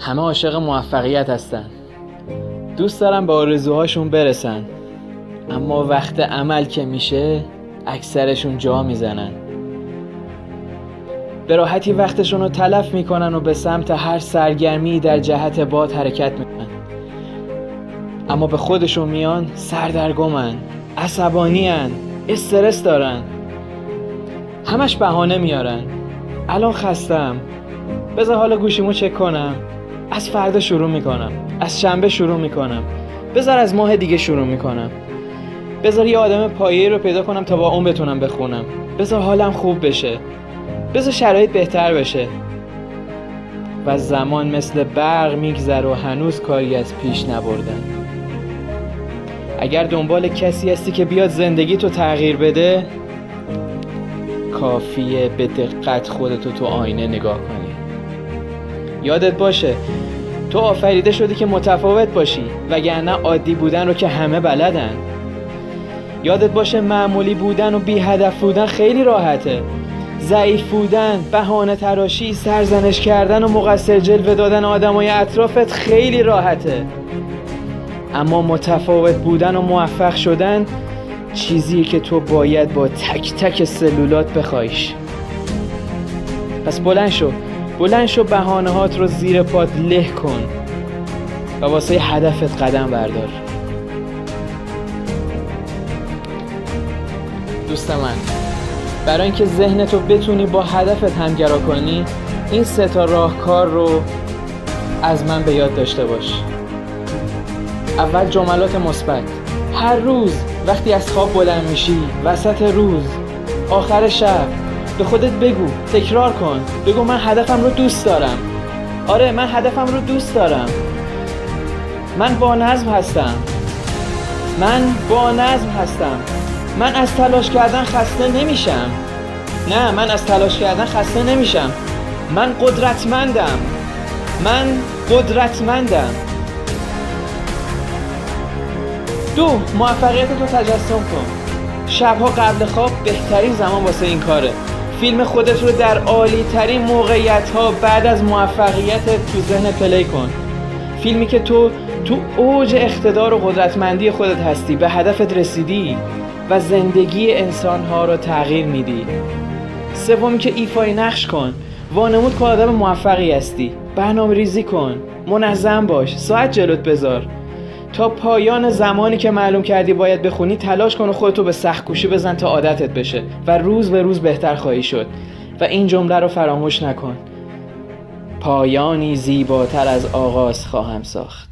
همه عاشق موفقیت هستن. دوست دارن به آرزوهاشون برسن. اما وقت عمل که میشه اکثرشون جا می‌زنن. به راحتی وقتشون رو تلف می‌کنن و به سمت هر سرگرمی در جهت باد حرکت می‌کنن. اما به خودشون میان سردرگمن عصبانیان استرس دارن. همش بهانه میارن. الان خستم. بذار حالا گوشیمو چک کنم. از فردا شروع می‌کنم. از شنبه شروع می‌کنم. بذار از ماه دیگه شروع می‌کنم. بذار یه آدم پایه رو پیدا کنم تا با اون بتونم بخونم. بذار حالم خوب بشه. بذار شرایط بهتر بشه. و زمان مثل برق میگذر و هنوز کاری از پیش نبردن. اگر دنبال کسی هستی که بیاد زندگی تو تغییر بده کافیه به دقت خودتو تو آینه نگاه کنی. یادت باشه. تو آفریده شدی که متفاوت باشی وگرنه عادی بودن رو که همه بلدن. یادت باشه معمولی بودن و بی هدف بودن خیلی راحته. ضعیف بودن، بهانه تراشی، سرزنش کردن و مقصر جلوه دادن آدمای اطرافت خیلی راحته. اما متفاوت بودن و موفق شدن چیزی که تو باید با تک تک سلولات بخوایش. پس بلند شو. بلند شو بهانه هات رو زیر پات له کن و واسه هدفت قدم بردار. دوست من برای اینکه ذهنتو بتونی با هدفت همگرا کنی این سه تا راهکار رو از من به یاد داشته باش. اول جملات مثبت. هر روز وقتی از خواب بلند میشی وسط روز آخر شب به خودت بگو تکرار کن. بگو من هدفم رو دوست دارم. آره من هدفم رو دوست دارم. من با نظم هستم. من با نظم هستم. من از تلاش کردن خسته نمیشم. نه من از تلاش کردن خسته نمیشم. من قدرتمندم. من قدرتمندم. دو موفقیت رو تجسم کن. شبها قبل خواب بهترین زمان واسه این کاره. فیلم خودت رو در عالی ترین موقعیت ها بعد از موفقیت تو ذهن پلی کن. فیلمی که تو تو اوج اقتدار و قدرتمندی خودت هستی به هدفت رسیدی و زندگی انسان ها رو تغییر میدی. سومی که ایفای نقش کن. وانمود که آدم موفقی هستی. برنامه ریزی کن. منظم باش. ساعت جلوت بذار. تا پایان زمانی که معلوم کردی باید بخونی تلاش کن و خودتو به سخت کوشی بزن تا عادتت بشه و روز به روز بهتر خواهی شد. و این جمله رو فراموش نکن. پایانی زیباتر از آغاز خواهم ساخت.